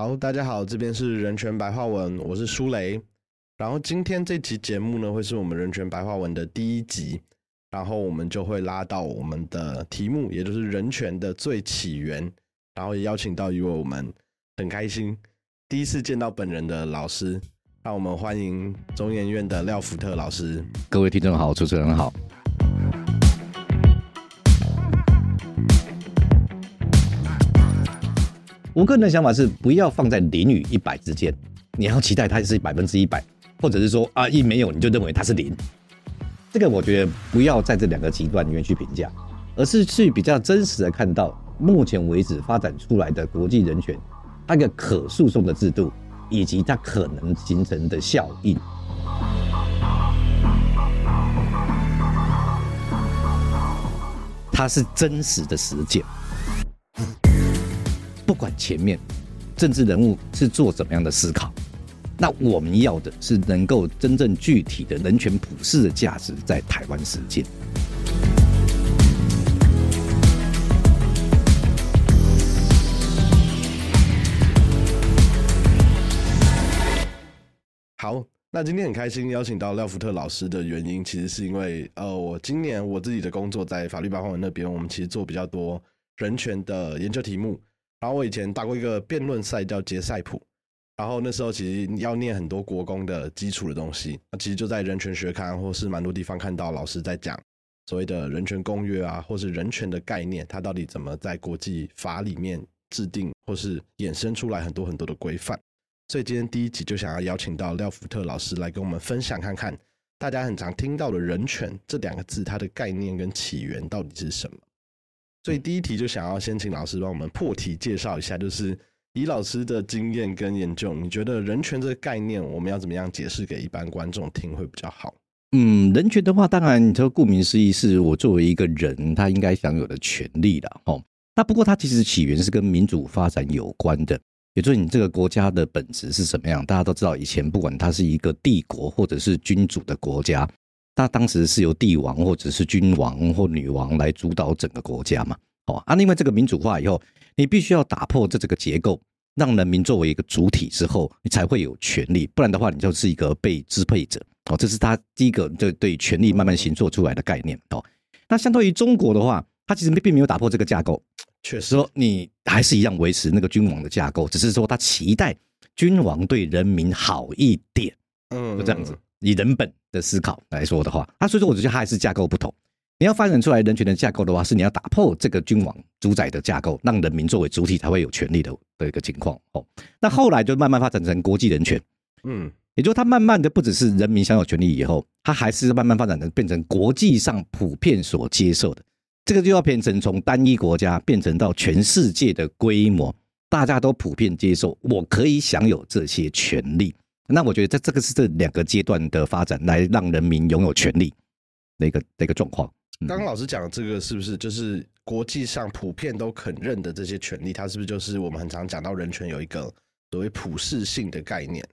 好，大家好，这边是人权白话文，我是舒雷。然后今天这集节目呢，会是我们人权白话文的第一集，然后我们就会拉到我们的题目，也就是人权的最起源，然后也邀请到一位我们很开心第一次见到本人的老师，让我们欢迎中研院的廖福特老师。各位听众好，主持人好。我个人的想法是，不要放在零与一百之间，你要期待它是百分之一百，或者是说啊一没有你就认为它是零。这个我觉得不要在这两个极端里面去评价，而是去比较真实的看到目前为止发展出来的国际人权，它个可诉讼的制度，以及它可能形成的效应。它是真实的实践。管前面政治人物是做怎么样的思考，那我们要的是能够真正具体的人权普世的价值在台湾实践。好，那今天很开心邀请到廖福特老师的原因，其实是因为呃，我今年我自己的工作在法律白话文那边，我们其实做比较多人权的研究题目。然后我以前打过一个辩论赛叫杰赛普，然后那时候其实要念很多国公的基础的东西，那其实就在人权学刊或是蛮多地方看到老师在讲所谓的人权公约啊，或是人权的概念，它到底怎么在国际法里面制定，或是衍生出来很多很多的规范。所以今天第一集就想要邀请到廖福特老师来跟我们分享看看，大家很常听到的人权这两个字，它的概念跟起源到底是什么。所以第一题就想要先请老师帮我们破题介绍一下，就是以老师的经验跟研究，你觉得人权这个概念，我们要怎么样解释给一般观众听会比较好？嗯，人权的话，当然你说顾名思义，是我作为一个人，他应该享有的权利了，哦。那不过它其实起源是跟民主发展有关的，也就是你这个国家的本质是什么样？大家都知道，以前不管它是一个帝国或者是君主的国家。那当时是由帝王或者是君王或女王来主导整个国家嘛？哦啊，因为这个民主化以后，你必须要打破这这个结构，让人民作为一个主体之后，你才会有权利，不然的话，你就是一个被支配者。哦，这是他第一个就对权力慢慢形塑出来的概念。哦，那相对于中国的话，他其实并没有打破这个架构，确实说你还是一样维持那个君王的架构，只是说他期待君王对人民好一点。嗯，就这样子。以人本的思考来说的话，啊，所以说我觉得它还是架构不同。你要发展出来人权的架构的话，是你要打破这个君王主宰的架构，让人民作为主体才会有权利的的一个情况。哦，那后来就慢慢发展成国际人权，嗯，也就是它慢慢的不只是人民享有权利以后，它还是慢慢发展成变成国际上普遍所接受的。这个就要变成从单一国家变成到全世界的规模，大家都普遍接受，我可以享有这些权利。那我觉得这这个是这两个阶段的发展，来让人民拥有权利的一个的一个状况。刚刚老师讲的这个是不是就是国际上普遍都肯认的这些权利？它是不是就是我们很常讲到人权有一个所谓普世性的概念？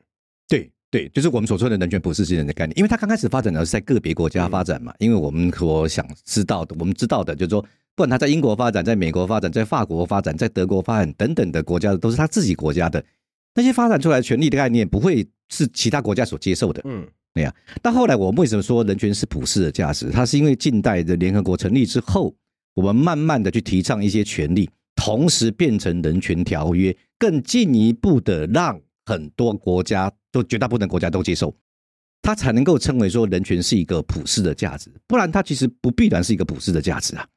对对，就是我们所说的人权普世性的概念。因为它刚开始发展的是在个别国家发展嘛。因为我们所想知道的，我们知道的就是说，不管它在英国发展、在美国发展、在法国发展、在德国发展等等的国家，都是他自己国家的。那些发展出来权利的概念不会是其他国家所接受的，嗯，对呀。但后来我为什么说人权是普世的价值？它是因为近代的联合国成立之后，我们慢慢的去提倡一些权利，同时变成人权条约，更进一步的让很多国家都绝大部分国家都接受，它才能够称为说人权是一个普世的价值。不然它其实不必然是一个普世的价值啊。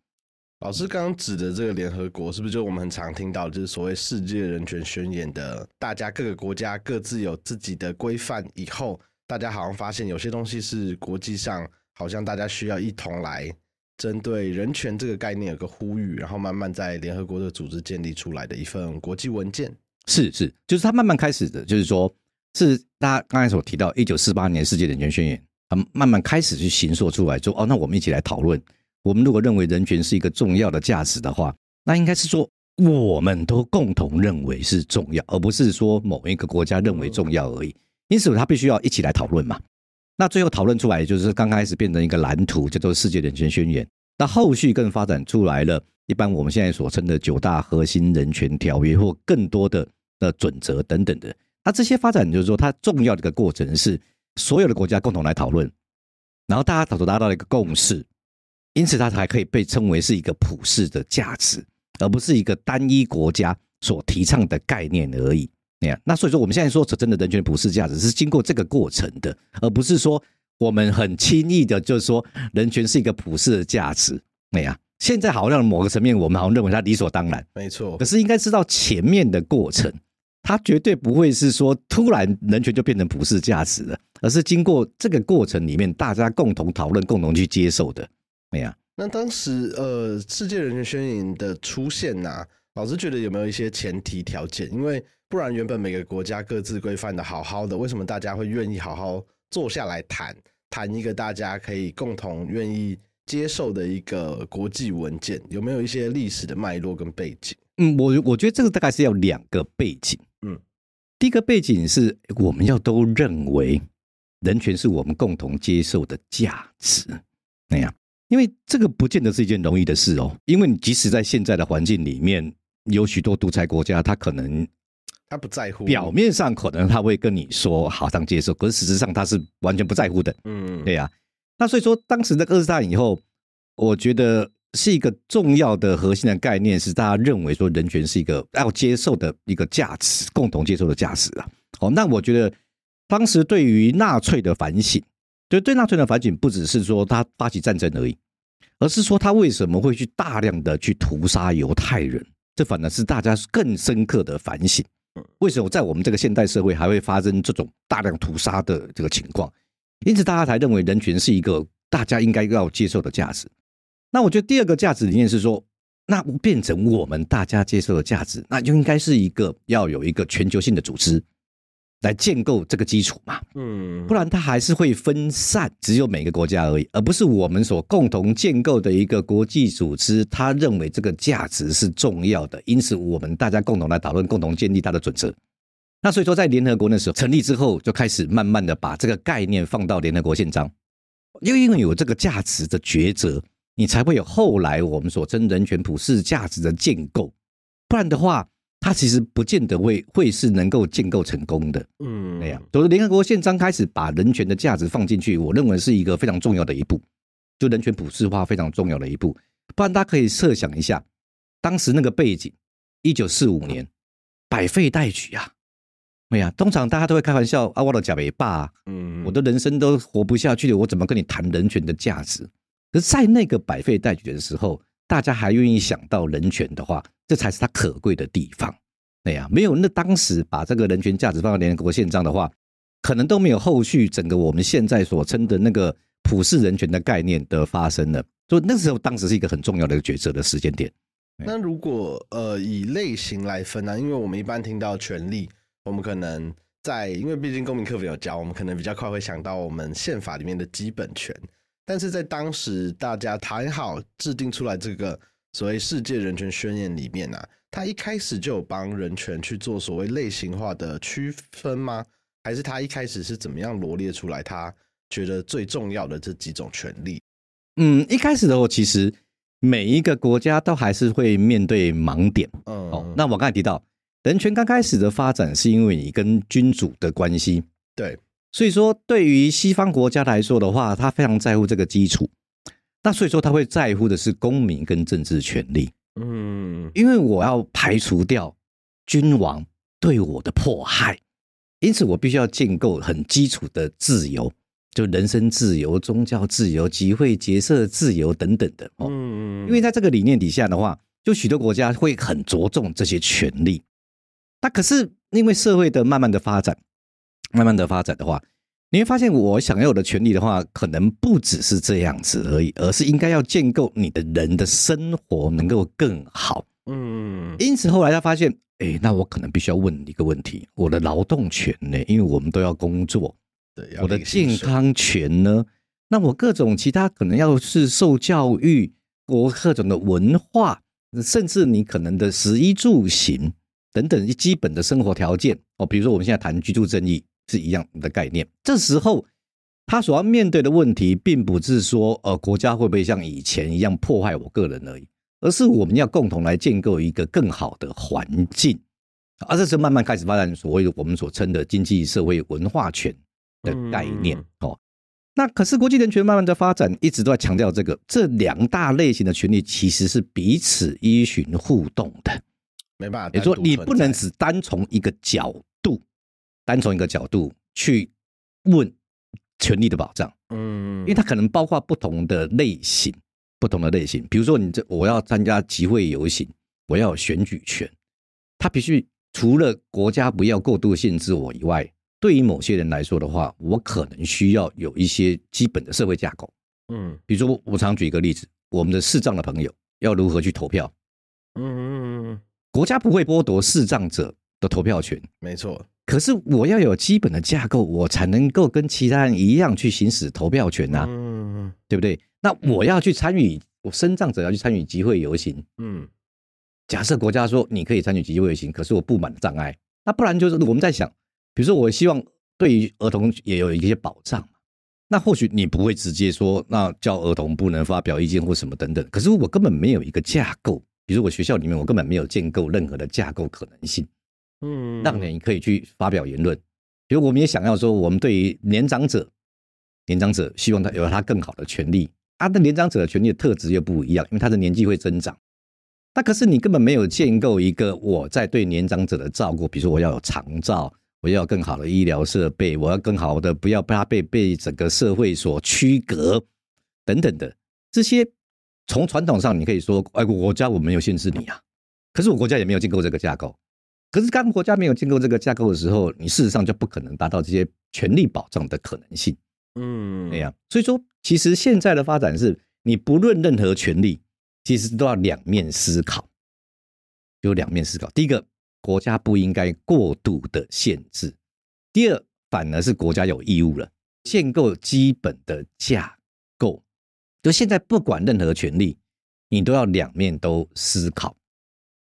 老师刚刚指的这个联合国，是不是就我们很常听到，就是所谓世界人权宣言的？大家各个国家各自有自己的规范，以后大家好像发现有些东西是国际上好像大家需要一同来针对人权这个概念有个呼吁，然后慢慢在联合国的组织建立出来的一份国际文件。是是，就是它慢慢开始的，就是说，是大家刚才所提到一九四八年世界人权宣言，它慢慢开始去形塑出来，说哦，那我们一起来讨论。我们如果认为人权是一个重要的价值的话，那应该是说我们都共同认为是重要，而不是说某一个国家认为重要而已。因此，他必须要一起来讨论嘛。那最后讨论出来，就是刚开始变成一个蓝图，叫做《世界人权宣言》。那后续更发展出来了，一般我们现在所称的九大核心人权条约，或更多的的准则等等的。那这些发展就是说，它重要的一个过程是所有的国家共同来讨论，然后大家讨达到了一个共识，因此它才可以被称为是一个普世的价值，而不是一个单一国家所提倡的概念而已。那样，那所以说我们现在说真的人权普世价值是经过这个过程的，而不是说我们很轻易的，就是说人权是一个普世的价值。那样，现在好像某个层面，我们好像认为它理所当然，没错。可是应该知道前面的过程，它绝对不会是说突然人权就变成普世价值了，而是经过这个过程里面大家共同讨论、共同去接受的。那样，那当时呃，世界人权宣言的出现呐，老师觉得有没有一些前提条件？因为不然，原本每个国家各自规范的好好的，为什么大家会愿意好好坐下来谈谈一个大家可以共同愿意接受的一个国际文件？有没有一些历史的脉络跟背景？嗯，我我觉得这个大概是要两个背景。嗯，第一个背景是我们要都认为人权是我们共同接受的价值，那样，因为这个不见得是一件容易的事哦。因为你即使在现在的环境里面，有许多独裁国家，他可能。他不在乎，表面上可能他会跟你说好当接受，可是实质上他是完全不在乎的。嗯，对呀。那所以说，当时的二次大战以后，我觉得是一个重要的核心的概念，是大家认为说人权是一个要接受的一个价值，共同接受的价值啊。哦，那我觉得当时对于纳粹的反省，就对纳粹的反省，不只是说他发起战争而已，而是说他为什么会去大量的去屠杀犹太人，这反而是大家更深刻的反省。为什么在我们这个现代社会还会发生这种大量屠杀的这个情况？因此，大家才认为人权是一个大家应该要接受的价值。那我觉得第二个价值理念是说，那变成我们大家接受的价值，那就应该是一个要有一个全球性的组织。来建构这个基础嘛，嗯，不然它还是会分散，只有每个国家而已，而不是我们所共同建构的一个国际组织。他认为这个价值是重要的，因此我们大家共同来讨论，共同建立它的准则。那所以说，在联合国那时候成立之后，就开始慢慢的把这个概念放到联合国宪章，又因为有这个价值的抉择，你才会有后来我们所称人权普世价值的建构。不然的话。它其实不见得会会是能够建构成功的，嗯，那样。所以联合国宪章开始把人权的价值放进去，我认为是一个非常重要的一步，就人权普世化非常重要的一步。不然大家可以设想一下，当时那个背景，一九四五年，百废待举啊，对呀。通常大家都会开玩笑啊，我的假尾巴，嗯，我的人生都活不下去了，我怎么跟你谈人权的价值？可是，在那个百废待举的时候。大家还愿意想到人权的话，这才是它可贵的地方。对呀，没有那当时把这个人权价值放到联合国宪章的话，可能都没有后续整个我们现在所称的那个普世人权的概念的发生了。所以那时候当时是一个很重要的一个决策的时间点。那如果呃以类型来分呢？因为我们一般听到权利，我们可能在因为毕竟公民课本有教，我们可能比较快会想到我们宪法里面的基本权。但是在当时大家谈好制定出来这个所谓世界人权宣言里面呢，他一开始就有帮人权去做所谓类型化的区分吗？还是他一开始是怎么样罗列出来他觉得最重要的这几种权利？嗯，一开始的时候，其实每一个国家都还是会面对盲点。嗯，哦，那我刚才提到人权刚开始的发展是因为你跟君主的关系。对。所以说，对于西方国家来说的话，他非常在乎这个基础。那所以说，他会在乎的是公民跟政治权利。嗯，因为我要排除掉君王对我的迫害，因此我必须要建构很基础的自由，就人身自由、宗教自由、集会结社自由等等的。嗯，因为在这个理念底下的话，就许多国家会很着重这些权利。那可是因为社会的慢慢的发展。慢慢的发展的话，你会发现我想要的权利的话，可能不只是这样子而已，而是应该要建构你的人的生活能够更好。嗯，因此后来他发现，哎，那我可能必须要问一个问题：我的劳动权呢？因为我们都要工作，对，我的健康权呢？那我各种其他可能要是受教育，我各种的文化，甚至你可能的食衣住行等等基本的生活条件哦，比如说我们现在谈居住正义。是一样的概念。这时候，他所要面对的问题，并不是说，呃，国家会不会像以前一样破坏我个人而已，而是我们要共同来建构一个更好的环境，而这是慢慢开始发展所谓的我们所称的经济社会文化权的概念哦。那可是国际人权慢慢的发展，一直都在强调这个这两大类型的权利其实是彼此依循互动的，没办法，也说你不能只单从一个角度，单从一个角度去问权利的保障，嗯，因为它可能包括不同的类型，不同的类型，比如说你这我要参加集会游行，我要有选举权，它必须除了国家不要过度限制我以外。对于某些人来说的话，我可能需要有一些基本的社会架构，嗯，比如说我常举一个例子，我们的视障的朋友要如何去投票，嗯嗯嗯，国家不会剥夺视障者的投票权，没错，可是我要有基本的架构，我才能够跟其他人一样去行使投票权呐，对不对？那我要去参与，我身障者要去参与集会游行，嗯，假设国家说你可以参与集会游行，可是我不满了障碍，那不然就是我们在想。比如说，我希望对于儿童也有一些保障那或许你不会直接说，那叫儿童不能发表意见或什么等等。可是我根本没有一个架构，比如我学校里面我根本没有建构任何的架构可能性，嗯，让你可以去发表言论。比如我们也想要说，我们对于年长者，年长者希望他有他更好的权利。他的年长者的权利的特质又不一样，因为他的年纪会增长。那可是你根本没有建构一个我在对年长者的照顾，比如说我要有长照。我要更好的医疗设备，我要更好的，不要被他被被整个社会所区隔，等等的这些，从传统上你可以说，哎，国家我没有限制你啊，可是我国家也没有建构这个架构，可是当国家没有建构这个架构的时候，你事实上就不可能达到这些权利保障的可能性，嗯，那样，所以说，其实现在的发展是，你不论任何权利，其实都要两面思考，有两面思考，第一个。国家不应该过度的限制。第二，反而是国家有义务了，建构基本的架构。就现在，不管任何权利，你都要两面都思考，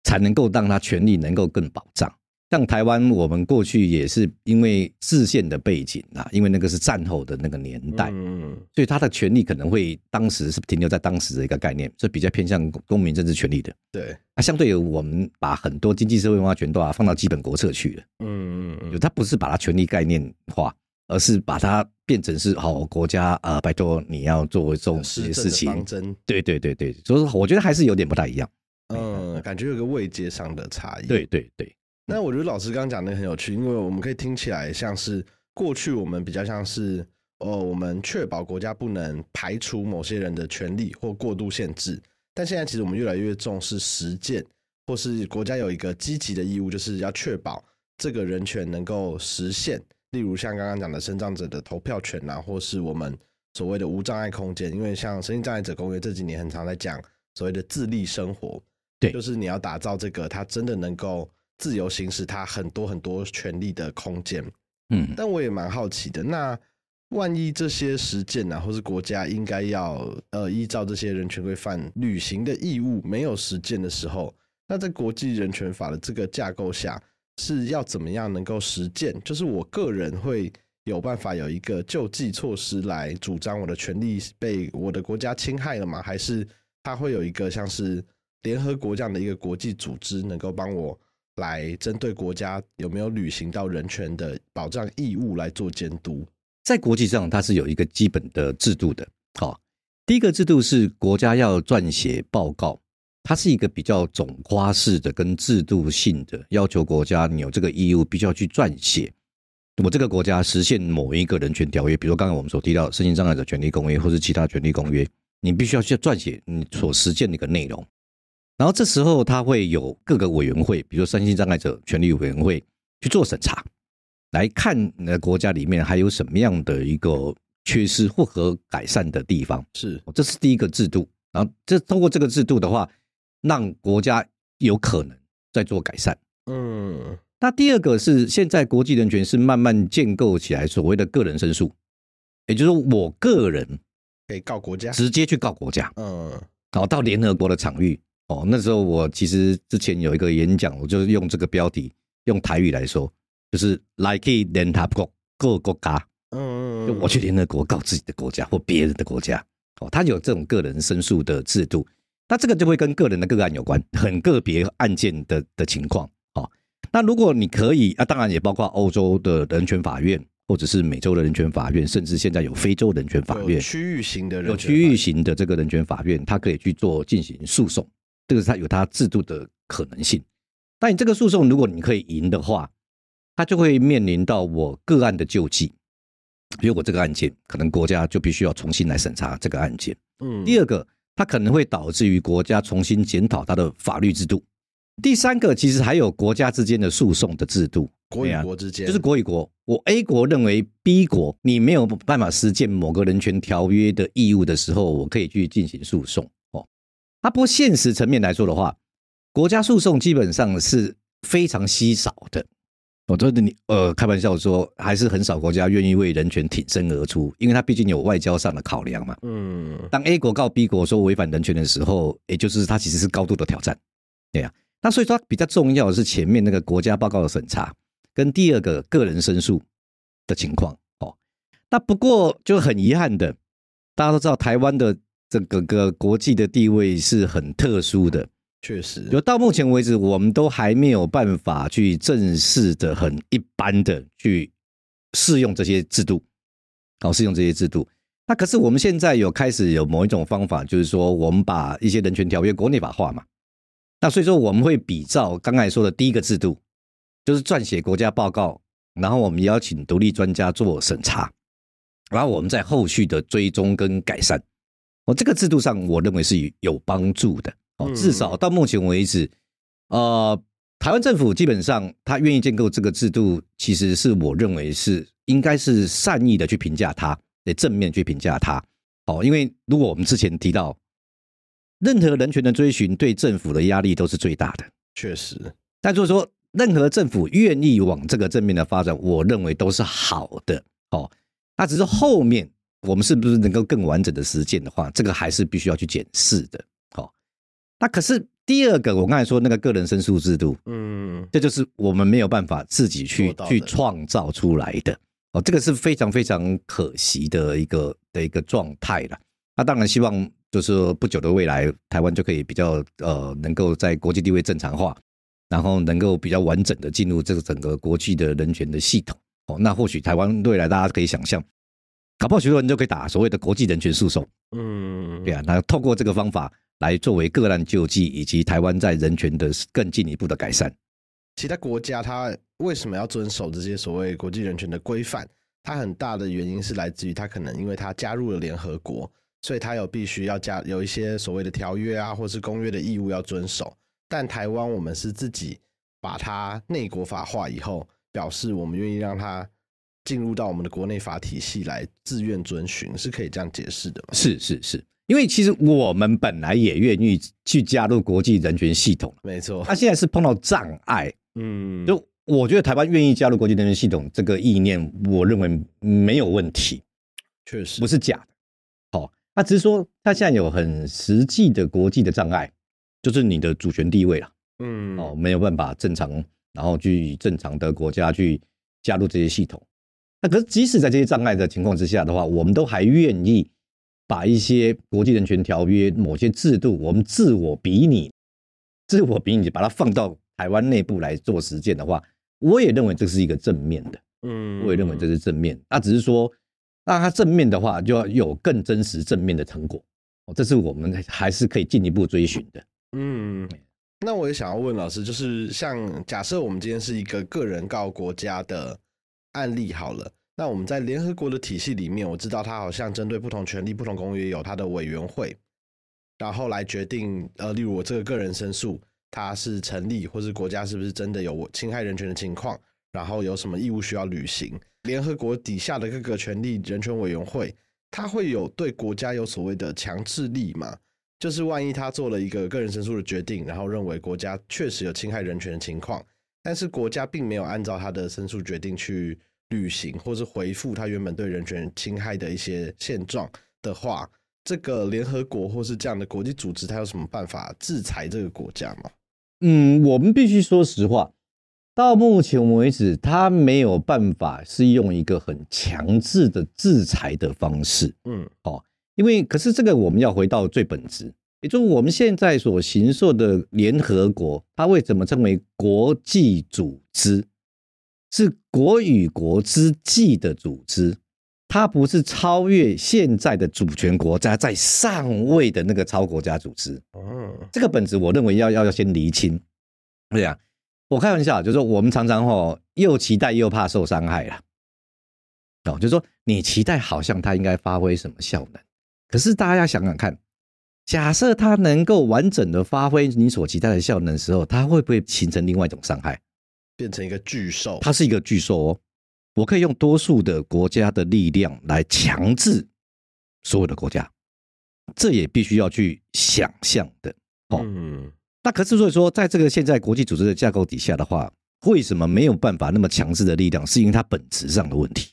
才能够让他权利能够更保障。像台湾，我们过去也是因为制宪的背景啊，因为那个是战后的那个年代，嗯，所以他的权利可能会当时是停留在当时的一个概念，是比较偏向公民政治权利的。对，那相对于我们把很多经济社会文化权都啊放到基本国策去了，嗯嗯嗯，就他不是把它权利概念化，而是把它变成是好国家啊，拜托你要做这种些事情。对对对对，所以说我觉得还是有点不太一样。嗯，感觉有个位阶上的差异。对对对。那我觉得老师刚刚讲的很有趣，因为我们可以听起来像是过去我们比较像是，哦，我们确保国家不能排除某些人的权利或过度限制，但现在其实我们越来越重视实践，或是国家有一个积极的义务，就是要确保这个人权能够实现。例如像刚刚讲的生长者的投票权啊，或是我们所谓的无障碍空间，因为像身心障碍者公约这几年很常在讲所谓的自立生活，对，就是你要打造这个，它真的能够。自由行使他很多很多权利的空间，嗯，但我也蛮好奇的。那万一这些实践呢，或是国家应该要呃依照这些人权规范履行的义务没有实践的时候，那在国际人权法的这个架构下，是要怎么样能够实践？就是我个人会有办法有一个救济措施来主张我的权利被我的国家侵害了吗？还是他会有一个像是联合国这样的一个国际组织能够帮我？来针对国家有没有履行到人权的保障义务来做监督，在国际上它是有一个基本的制度的。好，第一个制度是国家要撰写报告，它是一个比较总花式的跟制度性的要求，国家你有这个义务必须要去撰写。我这个国家实现某一个人权条约，比如刚刚我们所提到身心障碍者权利公约或是其他权利公约，你必须要去撰写你所实践的一个内容。然后这时候他会有各个委员会，比如说身心障碍者权利委员会去做审查，来看你的国家里面还有什么样的一个缺失或可改善的地方。是，这是第一个制度。然后这通过这个制度的话，让国家有可能在做改善。嗯，那第二个是现在国际人权是慢慢建构起来所谓的个人申诉，也就是说我个人可以告国家，直接去告国家。嗯，然后到联合国的场域。哦，那时候我其实之前有一个演讲，我就是用这个标题，用台语来说，就是 “like then top 国各国家”，嗯，就我去联合国告自己的国家或别人的国家，哦，他有这种个人申诉的制度，那这个就会跟个人的个案有关，很个别案件的的情况，哦，那如果你可以啊，当然也包括欧洲的人权法院，或者是美洲的人权法院，甚至现在有非洲人权法院，区域型的，有区域型的这个人权法院，它可以去做进行诉讼，这个是它有它制度的可能性。但你这个诉讼，如果你可以赢的话，它就会面临到我个案的救济，比如我这个案件，可能国家就必须要重新来审查这个案件。嗯，第二个，它可能会导致于国家重新检讨它的法律制度。第三个，其实还有国家之间的诉讼的制度，国与国之间，就是国与国。我 A 国认为 B 国你没有办法实践某个人权条约的义务的时候，我可以去进行诉讼。不过现实层面来说的话，国家诉讼基本上是非常稀少的。我觉得你呃，开玩笑说，还是很少国家愿意为人权挺身而出，因为它毕竟有外交上的考量嘛。嗯，当 A 国告 B 国说违反人权的时候，也就是它其实是高度的挑战，对呀。那所以说比较重要的是前面那个国家报告的审查，跟第二个个人申诉的情况哦。那不过就很遗憾的，大家都知道台湾的这个个国际的地位是很特殊的，确实，就到目前为止，我们都还没有办法去正式的、很一般的去适用这些制度，好适用这些制度。那可是我们现在有开始有某一种方法，就是说我们把一些人权条约国内法化嘛。那所以说，我们会比照刚才说的第一个制度，就是撰写国家报告，然后我们邀请独立专家做审查，然后我们在后续的追踪跟改善。哦，这个制度上，我认为是有帮助的。哦，至少到目前为止，呃，台湾政府基本上他愿意建构这个制度，其实是我认为是应该是善意的去评价它，得正面去评价它。哦，因为如果我们之前提到。任何人权的追寻对政府的压力都是最大的，确实。但就是说，任何政府愿意往这个正面的发展，我认为都是好的。哦，那只是后面我们是不是能够更完整的实践的话，这个还是必须要去检视的。哦，那可是第二个，我刚才说那个个人申诉制度，嗯，这就是我们没有办法自己去去创造出来的。哦，这个是非常非常可惜的一个的一个状态了。那当然希望。就是不久的未来，台湾就可以比较呃，能够在国际地位正常化，然后能够比较完整的进入这个整个国际的人权的系统哦。那或许台湾未来大家可以想象，搞不好许多人就可以打所谓的国际人权诉讼。嗯，对啊，那透过这个方法来作为个案救济，以及台湾在人权的更进一步的改善。其他国家它为什么要遵守这些所谓国际人权的规范？它很大的原因是来自于它可能因为它加入了联合国。所以他有必须要加有一些所谓的条约啊，或是公约的义务要遵守。但台湾我们是自己把它内国法化以后，表示我们愿意让它进入到我们的国内法体系来自愿遵循，是可以这样解释的。是是是，因为其实我们本来也愿意去加入国际人权系统，没错。他现在是碰到障碍，嗯，就我觉得台湾愿意加入国际人权系统这个意念，我认为没有问题，确实不是假的。好他只是说，他现在有很实际的国际的障碍，就是你的主权地位了，嗯，哦，没有办法正常，然后去正常的国家去加入这些系统。那可是，即使在这些障碍的情况之下的话，我们都还愿意把一些国际人权条约某些制度，我们自我比拟、自我比拟，把它放到台湾内部来做实践的话，我也认为这是一个正面的，嗯，我也认为这是正面。那只是说。那它正面的话，就要有更真实正面的成果哦，这是我们还是可以进一步追寻的。嗯，那我也想要问老师，就是像假设我们今天是一个个人告国家的案例好了，那我们在联合国的体系里面，我知道它好像针对不同权利、不同公约有它的委员会，然后来决定，呃，例如我这个个人申诉，它是成立，或是国家是不是真的有侵害人权的情况，然后有什么义务需要履行。联合国底下的各个权利人权委员会，它会有对国家有所谓的强制力吗？就是万一他做了一个个人申诉的决定，然后认为国家确实有侵害人权的情况，但是国家并没有按照他的申诉决定去履行，或是回复他原本对人权侵害的一些现状的话，这个联合国或是这样的国际组织，它有什么办法制裁这个国家吗？嗯，我们必须说实话。到目前为止，他没有办法是用一个很强制的制裁的方式，嗯，哦，因为可是这个我们要回到最本质，也就是我们现在所行受的联合国，它为什么称为国际组织？是国与国之际的组织，它不是超越现在的主权国家在上位的那个超国家组织。哦，这个本质我认为要要要先厘清。对呀，我开玩笑，就是说我们常常吼又期待又怕受伤害了。哦，就是说你期待好像它应该发挥什么效能，可是大家要想想看。假设它能够完整的发挥你所期待的效能的时候，它会不会形成另外一种伤害，变成一个巨兽？它是一个巨兽哦，我可以用多数的国家的力量来强制所有的国家，这也必须要去想象的哦。那可是所以说，在这个现在国际组织的架构底下的话，为什么没有办法那么强制的力量？是因为它本质上的问题。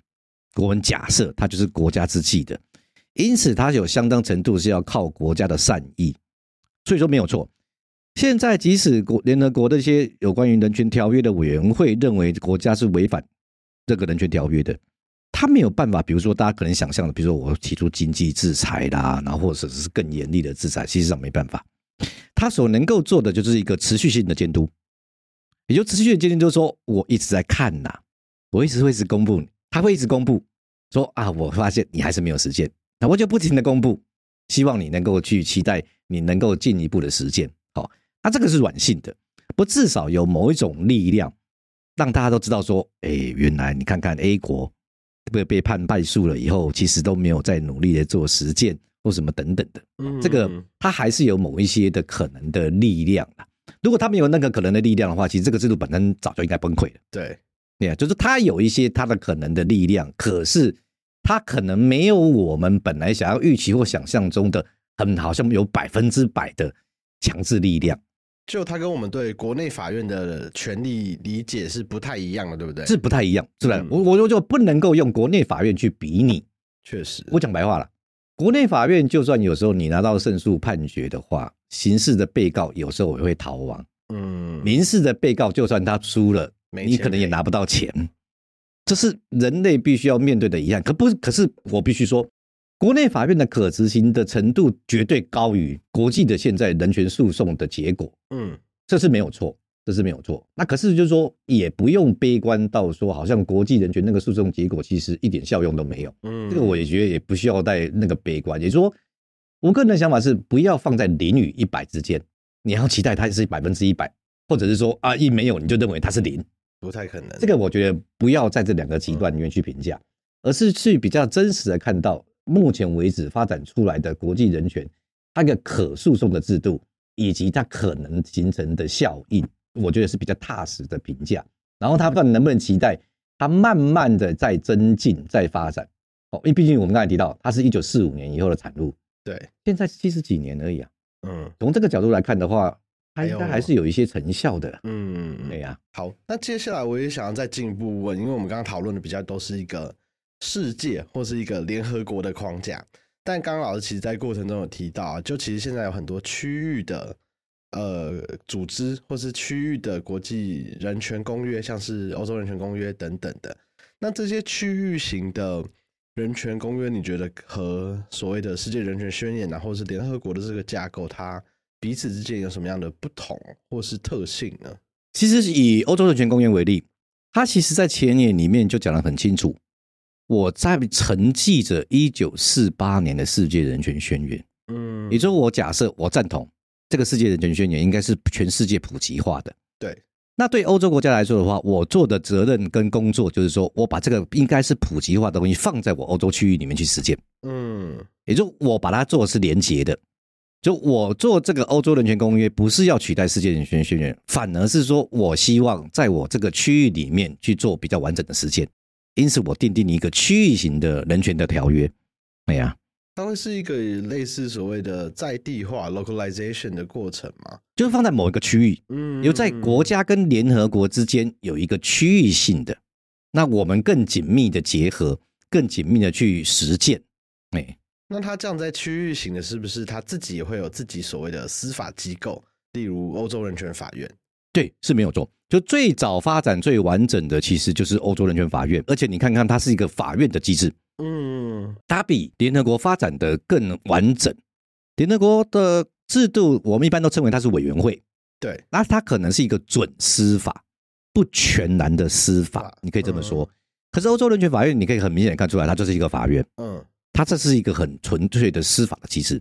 我们假设它就是国家之际的。因此，它有相当程度是要靠国家的善意，所以说没有错。现在，即使国联合国的一些有关于人权条约的委员会认为国家是违反这个人权条约的，他没有办法。比如说，大家可能想象的，比如说我提出经济制裁啦，然后或者是更严厉的制裁，其实上没办法。他所能够做的就是一个持续性的监督，也就持续的监督，就是说我一直在看呐，我一直会一直公布，他会一直公布说啊，我发现你还是没有实践。那我就不停的公布，希望你能够去期待，你能够进一步的实践。好，那这个是软性的，不至少有某一种力量，让大家都知道说，哎，原来你看看 A 国被被判败诉了以后，其实都没有在努力的做实践或什么等等的。这个它还是有某一些的可能的力量的。如果他没有那个可能的力量的话，其实这个制度本身早就应该崩溃了。对，对，就是它有一些它的可能的力量，可是。他可能没有我们本来想要预期或想象中的很好像有百分之百的强制力量，就他跟我们对国内法院的权利理解是不太一样的，对不对？是不太一样，是吧？我我就就不能够用国内法院去比拟。确实，我讲白话了，国内法院就算有时候你拿到胜诉判决的话，刑事的被告有时候也会逃亡。嗯，民事的被告就算他输了，你可能也拿不到钱。这是人类必须要面对的遗憾，可不？可是我必须说，国内法院的可执行的程度绝对高于国际的现在人权诉讼的结果。嗯，这是没有错，这是没有错。那可是就是说，也不用悲观到说，好像国际人权那个诉讼结果其实一点效用都没有。嗯，这个我也觉得也不需要带那个悲观。也就是说，我个人的想法是，不要放在零与一百之间，你要期待它是百分之一百，或者是说啊，一没有你就认为它是零。不太可能，这个我觉得不要在这两个极端里面去评价，而是去比较真实的看到目前为止发展出来的国际人权，它一个可诉讼的制度以及它可能形成的效应，我觉得是比较踏实的评价。然后它不知道能不能期待它慢慢的在增进、在发展。哦，因为毕竟我们刚才提到，它是一九四五年以后的产物，对，现在七十几年而已啊。嗯，从这个角度来看的话。它应该还是有一些成效的，嗯，对呀。好，那接下来我也想要再进一步问，因为我们刚刚讨论的比较都是一个世界或是一个联合国的框架，但刚刚老师其实在过程中有提到，就其实现在有很多区域的呃组织或是区域的国际人权公约，像是欧洲人权公约等等的。那这些区域型的人权公约，你觉得和所谓的世界人权宣言，然后是联合国的这个架构，它？彼此之间有什么样的不同或是特性呢？其实以欧洲人权公约为例，它其实在前言里面就讲得很清楚。我在承继着一九四八年的世界人权宣言，嗯，也就是我假设我赞同这个世界人权宣言应该是全世界普及化的。对，那对欧洲国家来说的话，我做的责任跟工作就是说我把这个应该是普及化的东西放在我欧洲区域里面去实践。嗯，也就我把它做的是连结的。就我做这个欧洲人权公约，不是要取代世界人权宣言，反而是说我希望在我这个区域里面去做比较完整的实践，因此我订定一个区域型的人权的条约。哎呀，它会是一个类似所谓的在地化 （localization） 的过程吗？就是放在某一个区域，嗯，有在国家跟联合国之间有一个区域性的，那我们更紧密的结合，更紧密的去实践，哎。那他这样在区域型的，是不是他自己也会有自己所谓的司法机构，例如欧洲人权法院？对，是没有错。就最早发展最完整的，其实就是欧洲人权法院。而且你看看，它是一个法院的机制，嗯，它比联合国发展的更完整。联合国的制度，我们一般都称为它是委员会。对，那它可能是一个准司法，不全然的司法，你可以这么说。可是欧洲人权法院，你可以很明显看出来，它就是一个法院。嗯，它这是一个很纯粹的司法的机制，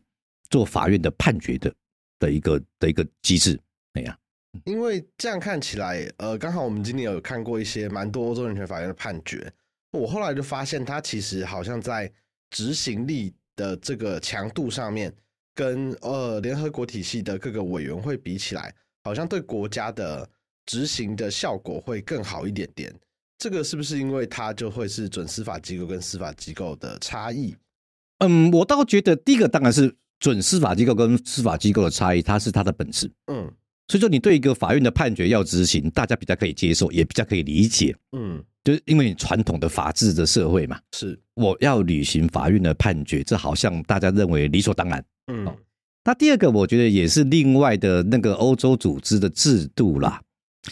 做法院的判决的的一个的一个机制。哎呀，因为这样看起来，呃，刚好我们今年有看过一些蛮多欧洲人权法院的判决，我后来就发现，它其实好像在执行力的这个强度上面，跟呃联合国体系的各个委员会比起来，好像对国家的执行的效果会更好一点点。这个是不是因为它就会是准司法机构跟司法机构的差异？嗯，我倒觉得第一个当然是准司法机构跟司法机构的差异，它是它的本质。嗯，所以说你对一个法院的判决要执行，大家比较可以接受，也比较可以理解。嗯，就是因为你传统的法治的社会嘛，是我要履行法院的判决，这好像大家认为理所当然。嗯，那第二个我觉得也是另外的那个欧洲组织的制度啦。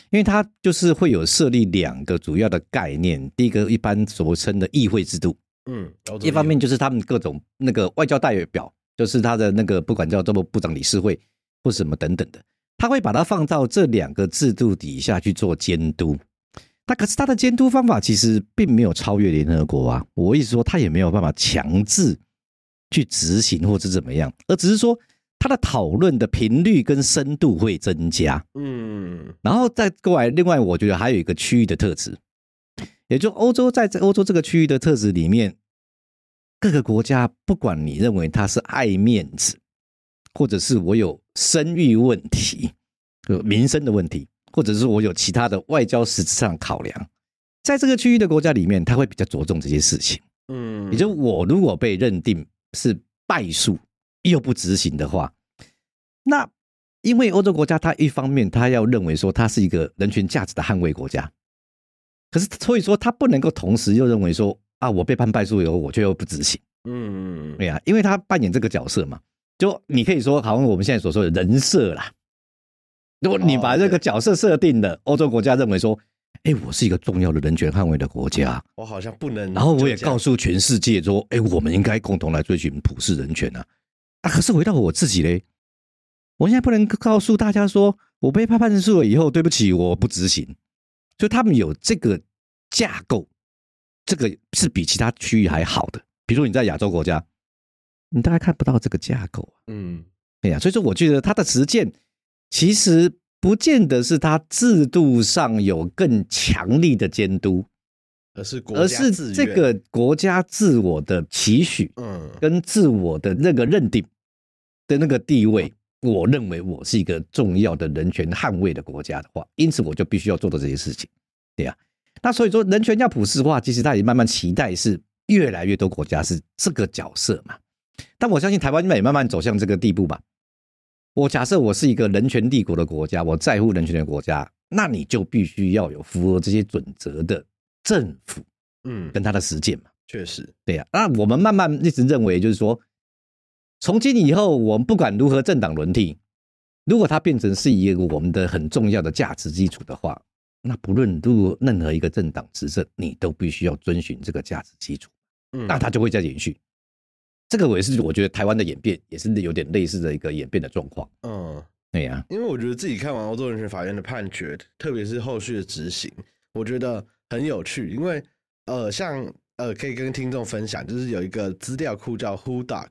因为它就是会有设立两个主要的概念，第一个一般所称的议会制度，嗯，一方面就是他们各种那个外交代表，就是他的那个不管叫做部长理事会或什么等等的，他会把它放到这两个制度底下去做监督。那可是他的监督方法其实并没有超越联合国啊，我意思说他也没有办法强制去执行或者怎么样，而只是说。他的讨论的频率跟深度会增加，嗯，然后再过来，另外我觉得还有一个区域的特质，也就欧洲在欧洲这个区域的特质里面，各个国家不管你认为他是爱面子，或者是我有生育问题、民生的问题，或者是我有其他的外交实质上考量，在这个区域的国家里面，他会比较着重这些事情，嗯，也就我如果被认定是败诉。又不执行的话，那因为欧洲国家，它一方面它要认为说它是一个人权价值的捍卫国家，可是所以说他不能够同时又认为说啊，我被判败诉以后，我却又不执行。嗯，对呀，因为他扮演这个角色嘛，就你可以说，好像我们现在所说的人设啦。如果你把这个角色设定的欧洲国家认为说，哎，我是一个重要的人权捍卫的国家，我好像不能，然后我也告诉全世界说，哎，我们应该共同来追寻普世人权啊。啊！可是回到我自己嘞，我现在不能告诉大家说，我被判判胜诉了以后，对不起，我不执行。就他们有这个架构，这个是比其他区域还好的。比如你在亚洲国家，你大概看不到这个架构。嗯，哎呀，所以说我觉得它的实践其实不见得是它制度上有更强力的监督。而是而是这个国家自我的期许，嗯，跟自我的那个认定的那个地位，我认为我是一个重要的人权捍卫的国家的话，因此我就必须要做到这些事情，对呀。那所以说，人权要普世化，其实它也慢慢期待是越来越多国家是这个角色嘛。但我相信台湾也慢慢走向这个地步吧。我假设我是一个人权帝国的国家，我在乎人权的国家，那你就必须要有符合这些准则的。政府，嗯，跟他的实践嘛，确实，对呀。那我们慢慢一直认为，就是说，从今以后，我们不管如何政党轮替，如果它变成是一个我们的很重要的价值基础的话，那不论如任何一个政党执政，你都必须要遵循这个价值基础，嗯，那它就会在延续。这个也是我觉得台湾的演变也是有点类似的一个演变的状况，嗯，对呀。因为我觉得自己看完欧洲人权法院的判决，特别是后续的执行，我觉得。很有趣，因为呃，像呃，可以跟听众分享，就是有一个资料库叫 Who Doc，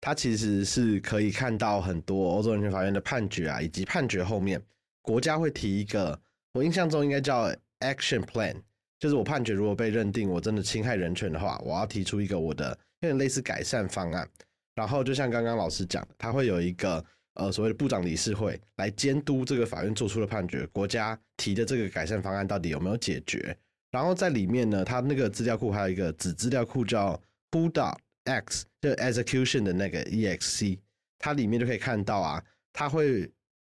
它其实是可以看到很多欧洲人权法院的判决啊，以及判决后面国家会提一个，我印象中应该叫 Action Plan，就是我判决如果被认定我真的侵害人权的话，我要提出一个我的有点类似改善方案，然后就像刚刚老师讲的，他会有一个呃所谓的部长理事会来监督这个法院做出的判决，国家提的这个改善方案到底有没有解决。然后在里面呢，他那个资料库还有一个子资料库叫 Who dot X，就 Execution 的那个 EXC，它里面就可以看到啊，它会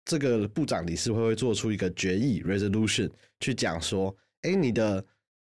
这个部长理事会会做出一个决议 Resolution 去讲说，哎，你的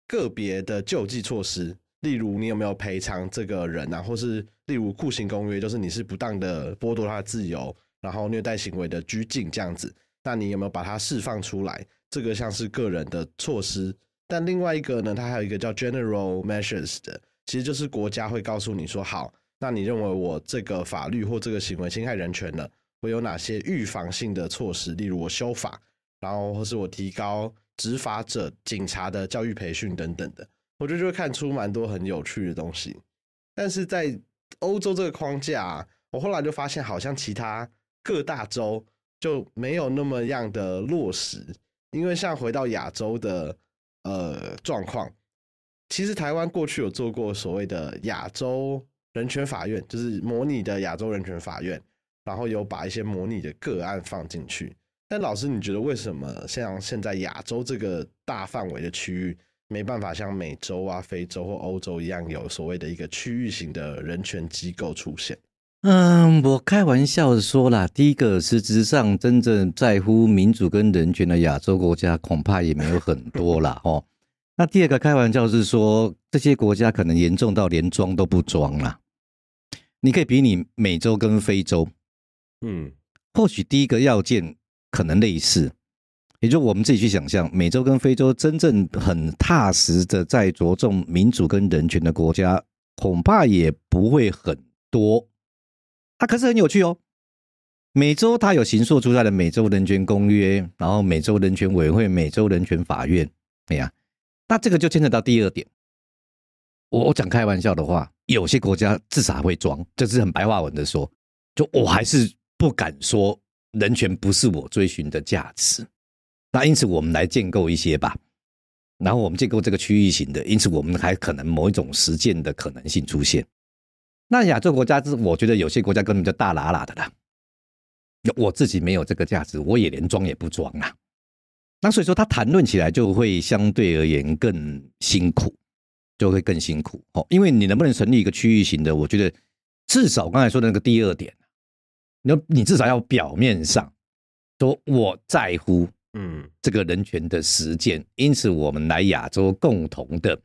个别的救济措施，例如你有没有赔偿这个人啊，或是例如酷刑公约，就是你是不当的剥夺他的自由，然后虐待行为的拘禁这样子，那你有没有把它释放出来？这个像是个人的措施。但另外一个呢，它还有一个叫 general measures 的，其实就是国家会告诉你说，好，那你认为我这个法律或这个行为侵害人权了，我有哪些预防性的措施，例如我修法，然后或是我提高执法者、警察的教育培训等等的，我觉得就会看出蛮多很有趣的东西。但是在欧洲这个框架，我后来就发现，好像其他各大洲就没有那么样的落实。因为像回到亚洲的呃状况，其实台湾过去有做过所谓的亚洲人权法院，就是模拟的亚洲人权法院，然后有把一些模拟的个案放进去。但老师，你觉得为什么像现在亚洲这个大范围的区域？没办法像美洲啊、非洲或欧洲一样有所谓的一个区域型的人权机构出现。嗯，我开玩笑的说啦，第一个实质上真正在乎民主跟人权的亚洲国家恐怕也没有很多啦。哦。那第二个开玩笑是说，这些国家可能严重到连装都不装啦。你可以比拟美洲跟非洲，嗯，或许第一个要件可能类似。也就我们自己去想象，美洲跟非洲真正很踏实的在着重民主跟人权的国家，恐怕也不会很多。它可是很有趣哦。美洲它有形塑出来的美洲人权公约，然后美洲人权委员会、美洲人权法院，哎呀，那这个就牵扯到第二点。我我讲开玩笑的话，有些国家至少还会装，这是很白话文的说，就我还是不敢说人权不是我追寻的价值。那因此，我们来建构一些吧，然后我们建构这个区域型的，因此我们还可能某一种实践的可能性出现。那亚洲国家是，我觉得有些国家根本就大喇喇的啦。我自己没有这个价值，我也连装也不装啊。那所以说，他谈论起来就会相对而言更辛苦，就会更辛苦哦。因为你能不能成立一个区域型的，我觉得至少刚才说的那个第二点，你你至少要表面上说我在乎。嗯，这个人权的实践，因此我们来亚洲共同的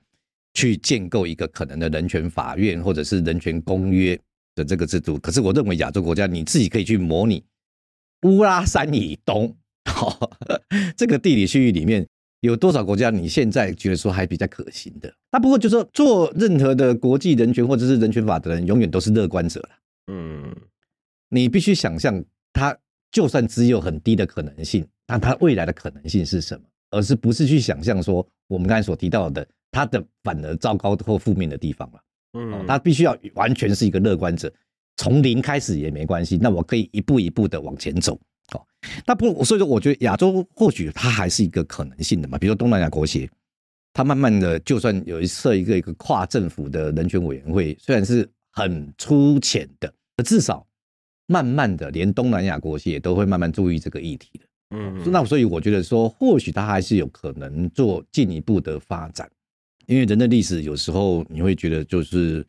去建构一个可能的人权法院或者是人权公约的这个制度。可是我认为亚洲国家你自己可以去模拟乌拉山以东，这个地理区域里面有多少国家？你现在觉得说还比较可行的？那不过就说做任何的国际人权或者是人权法的人，永远都是乐观者了。嗯，你必须想象，他就算只有很低的可能性。但它未来的可能性是什么？而是不是去想象说我们刚才所提到的它的反而糟糕或负面的地方了？嗯，他必须要完全是一个乐观者，从零开始也没关系。那我可以一步一步的往前走。哦，那不，所以说我觉得亚洲或许它还是一个可能性的嘛。比如说东南亚国协，它慢慢的就算有一设一个一个跨政府的人权委员会，虽然是很粗浅的，至少慢慢的连东南亚国协都会慢慢注意这个议题的。嗯，那所以我觉得说，或许它还是有可能做进一步的发展，因为人的历史有时候你会觉得，就是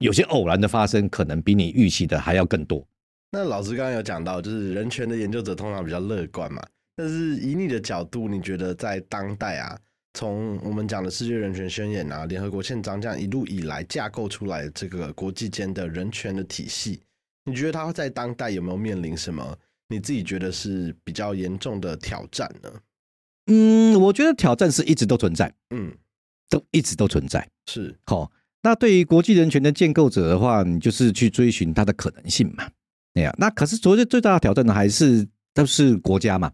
有些偶然的发生，可能比你预期的还要更多。那老师刚刚有讲到，就是人权的研究者通常比较乐观嘛，但是以你的角度，你觉得在当代啊，从我们讲的世界人权宣言啊、联合国宪章这样一路以来架构出来这个国际间的人权的体系，你觉得它在当代有没有面临什么？你自己觉得是比较严重的挑战呢？嗯，我觉得挑战是一直都存在，嗯，都一直都存在。是好，那对于国际人权的建构者的话，你就是去追寻它的可能性嘛。那样，那可是昨天最大的挑战呢，还是都是国家嘛？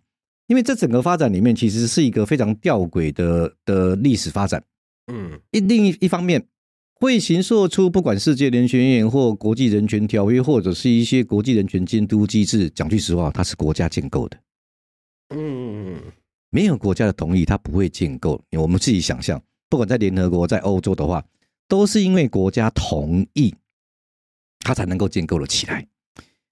因为这整个发展里面，其实是一个非常吊诡的的历史发展。嗯，一另一一方面。会形塑出不管世界人权院或国际人权条约，或者是一些国际人权监督机制。讲句实话，它是国家建构的。嗯，没有国家的同意，它不会建构。我们自己想象，不管在联合国，在欧洲的话，都是因为国家同意，它才能够建构了起来。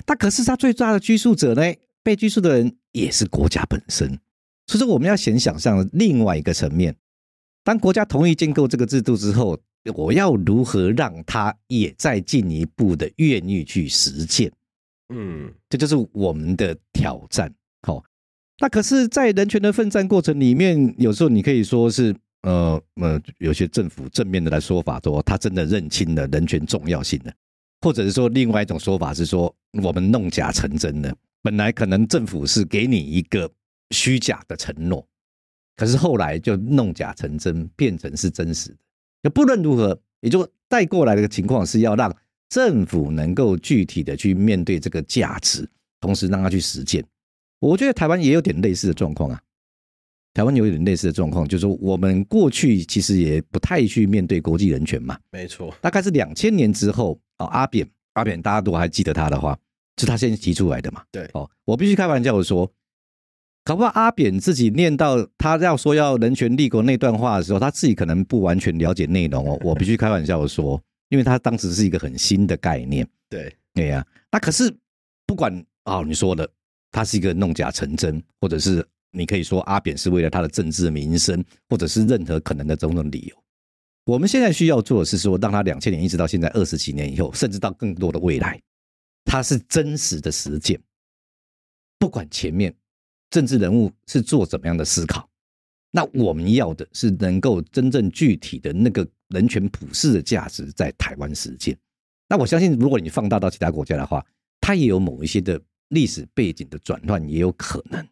但可是它最大的拘束者呢？被拘束的人也是国家本身。所以说，我们要先想象另外一个层面：当国家同意建构这个制度之后。我要如何让他也再进一步的愿意去实践？嗯，这就是我们的挑战。好，那可是，在人权的奋战过程里面，有时候你可以说是，呃呃，有些政府正面的来说法，说他真的认清了人权重要性了，或者是说，另外一种说法是说，我们弄假成真了。本来可能政府是给你一个虚假的承诺，可是后来就弄假成真，变成是真实的。就不论如何，也就带过来的情况是要让政府能够具体的去面对这个价值，同时让他去实践。我觉得台湾也有点类似的状况啊。台湾有一点类似的状况，就是说我们过去其实也不太去面对国际人权嘛。没错，大概是两千年之后哦，阿扁，阿扁大家如果还记得他的话，是他先提出来的嘛。对，哦，我必须开玩笑的说，搞不好阿扁自己念到他要说要人权立国那段话的时候，他自己可能不完全了解内容哦。我必须开玩笑的说，因为他当时是一个很新的概念。对，对呀。那可是不管哦，你说的，他是一个弄假成真，或者是。你可以说阿扁是为了他的政治名声，或者是任何可能的种种理由。我们现在需要做的是说，让他两千年一直到现在二十几年以后，甚至到更多的未来，他是真实的实践。不管前面政治人物是做怎么样的思考，那我们要的是能够真正具体的那个人权普世的价值在台湾实践。那我相信，如果你放大到其他国家的话，它也有某一些的历史背景的转换，也有可能。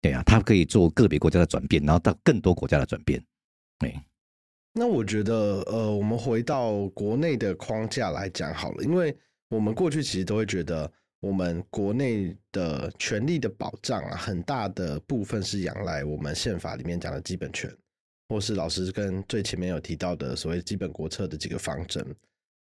对啊，它可以做个别国家的转变，然后到更多国家的转变。对，那我觉得，呃，我们回到国内的框架来讲好了，因为我们过去其实都会觉得，我们国内的权利的保障啊，很大的部分是仰赖我们宪法里面讲的基本权，或是老师跟最前面有提到的所谓基本国策的几个方针。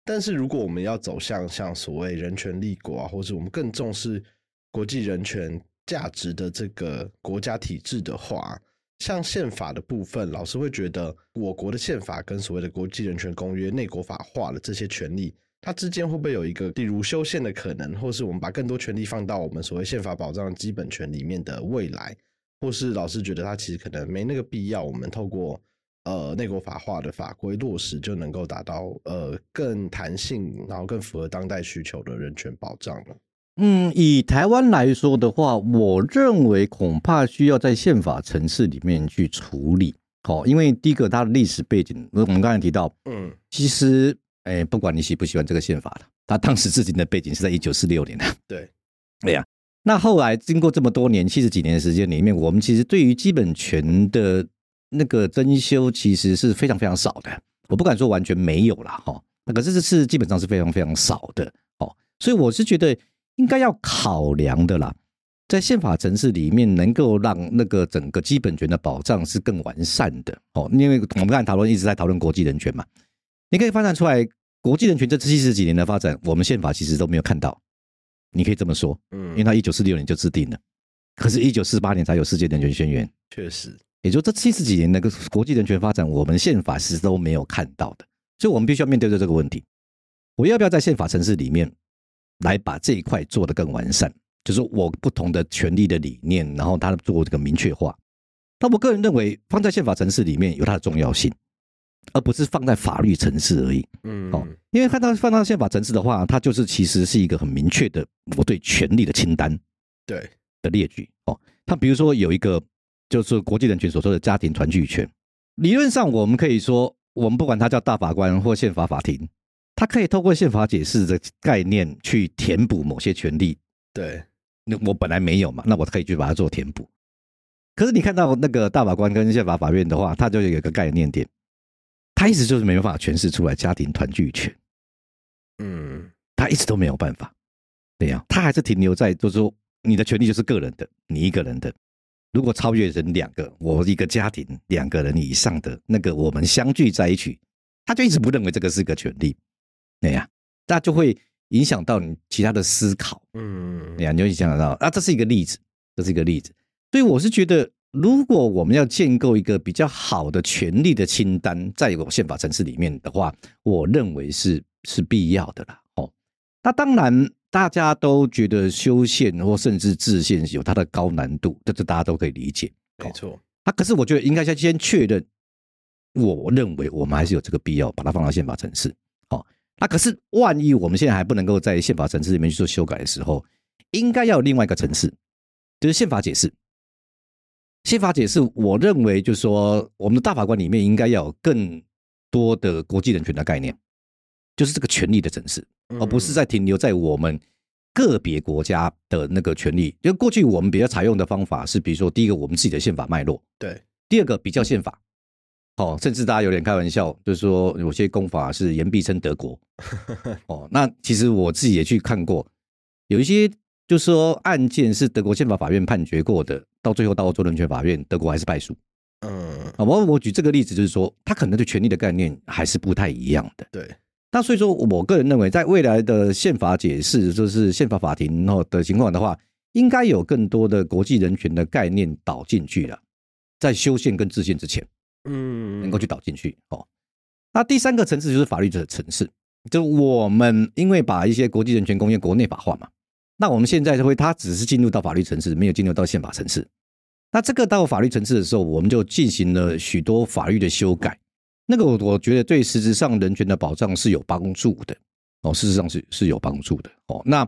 但是，如果我们要走向像所谓人权立国啊，或是我们更重视国际人权。价值的这个国家体制的话，像宪法的部分，老师会觉得我国的宪法跟所谓的国际人权公约内国法化的这些权利，它之间会不会有一个例如修宪的可能，或是我们把更多权利放到我们所谓宪法保障基本权里面的未来，或是老师觉得它其实可能没那个必要，我们透过呃内国法化的法规落实就能够达到呃更弹性，然后更符合当代需求的人权保障了。嗯，以台湾来说的话，我认为恐怕需要在宪法层次里面去处理。好，因为第一个它的历史背景，我们刚才提到，嗯，其实，哎，不管你喜不喜欢这个宪法了，它当时制定的背景是在一九四六年的。对，对呀。那后来经过这么多年，七十几年的时间里面，我们其实对于基本权的那个增修，其实是非常非常少的。我不敢说完全没有了，哈，那可是这是基本上是非常非常少的。哦，所以我是觉得。应该要考量的啦，在宪法层次里面，能够让那个整个基本权的保障是更完善的哦。因为我们刚才讨论一直在讨论国际人权嘛，你可以发展出来国际人权这七十几年的发展，我们宪法其实都没有看到。你可以这么说，嗯，因为它一九四六年就制定了，可是，一九四八年才有世界人权宣言。确实，也就这七十几年那个国际人权发展，我们宪法是都没有看到的，所以我们必须要面对着这个问题：我要不要在宪法城市里面？来把这一块做得更完善，就是我不同的权利的理念，然后它做这个明确化。那我个人认为，放在宪法城市里面有它的重要性，而不是放在法律层次而已。嗯，哦，因为看到放到宪法层次的话，它就是其实是一个很明确的我对权利的清单，对的列举。哦，它比如说有一个就是国际人权所说的家庭团聚权，理论上我们可以说，我们不管它叫大法官或宪法法庭。它可以透过宪法解释的概念去填补某些权利，对，那我本来没有嘛，那我可以去把它做填补。可是你看到那个大法官跟宪法法院的话，它就有一个概念点，他一直就是没有办法诠释出来家庭团聚权，嗯，他一直都没有办法，对呀，他还是停留在就是说你的权利就是个人的，你一个人的，如果超越人两个，我一个家庭两个人以上的那个我们相聚在一起，他就一直不认为这个是个权利。对呀，那就会影响到你其他的思考。嗯，对呀，你就影响到啊，这是一个例子，这是一个例子。所以我是觉得，如果我们要建构一个比较好的权利的清单，在我宪法层次里面的话，我认为是是必要的啦。哦，那当然大家都觉得修宪或甚至制宪有它的高难度，这这大家都可以理解。没错，啊，可是我觉得应该先先确认，我认为我们还是有这个必要把它放到宪法层次。那可是，万一我们现在还不能够在宪法层次里面去做修改的时候，应该要有另外一个层次，就是宪法解释。宪法解释，我认为就是说，我们的大法官里面应该要有更多的国际人权的概念，就是这个权利的层次，而不是在停留在我们个别国家的那个权利。因为过去我们比较采用的方法是，比如说，第一个我们自己的宪法脉络，对；第二个比较宪法。哦，甚至大家有点开玩笑，就是说有些公法是言必称德国。哦，那其实我自己也去看过，有一些就说案件是德国宪法法院判决过的，到最后到欧洲人权法院，德国还是败诉。嗯，啊，我我举这个例子就是说，他可能对权利的概念还是不太一样的。对，那所以说我个人认为，在未来的宪法解释，就是宪法法庭后的情况的话，应该有更多的国际人权的概念导进去了，在修宪跟制宪之前，嗯，能够去导进去哦。那第三个层次就是法律的层次，就我们因为把一些国际人权公约国内法化嘛。那我们现在会，它只是进入到法律层次，没有进入到宪法层次。那这个到法律层次的时候，我们就进行了许多法律的修改。那个我我觉得对实质上人权的保障是有帮助的哦，事实上是是有帮助的哦。那